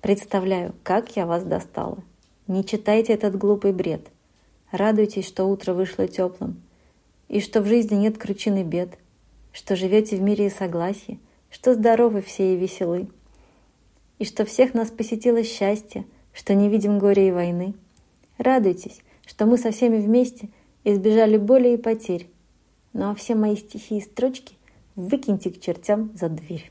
Представляю, как я вас достала. Не читайте этот глупый бред. Радуйтесь, что утро вышло теплым, и что в жизни нет причин и бед, что живете в мире и согласии, что здоровы все и веселы, и что всех нас посетило счастье, что не видим горя и войны. Радуйтесь, что мы со всеми вместе избежали боли и потерь. Ну а все мои стихи и строчки выкиньте к чертям за дверь.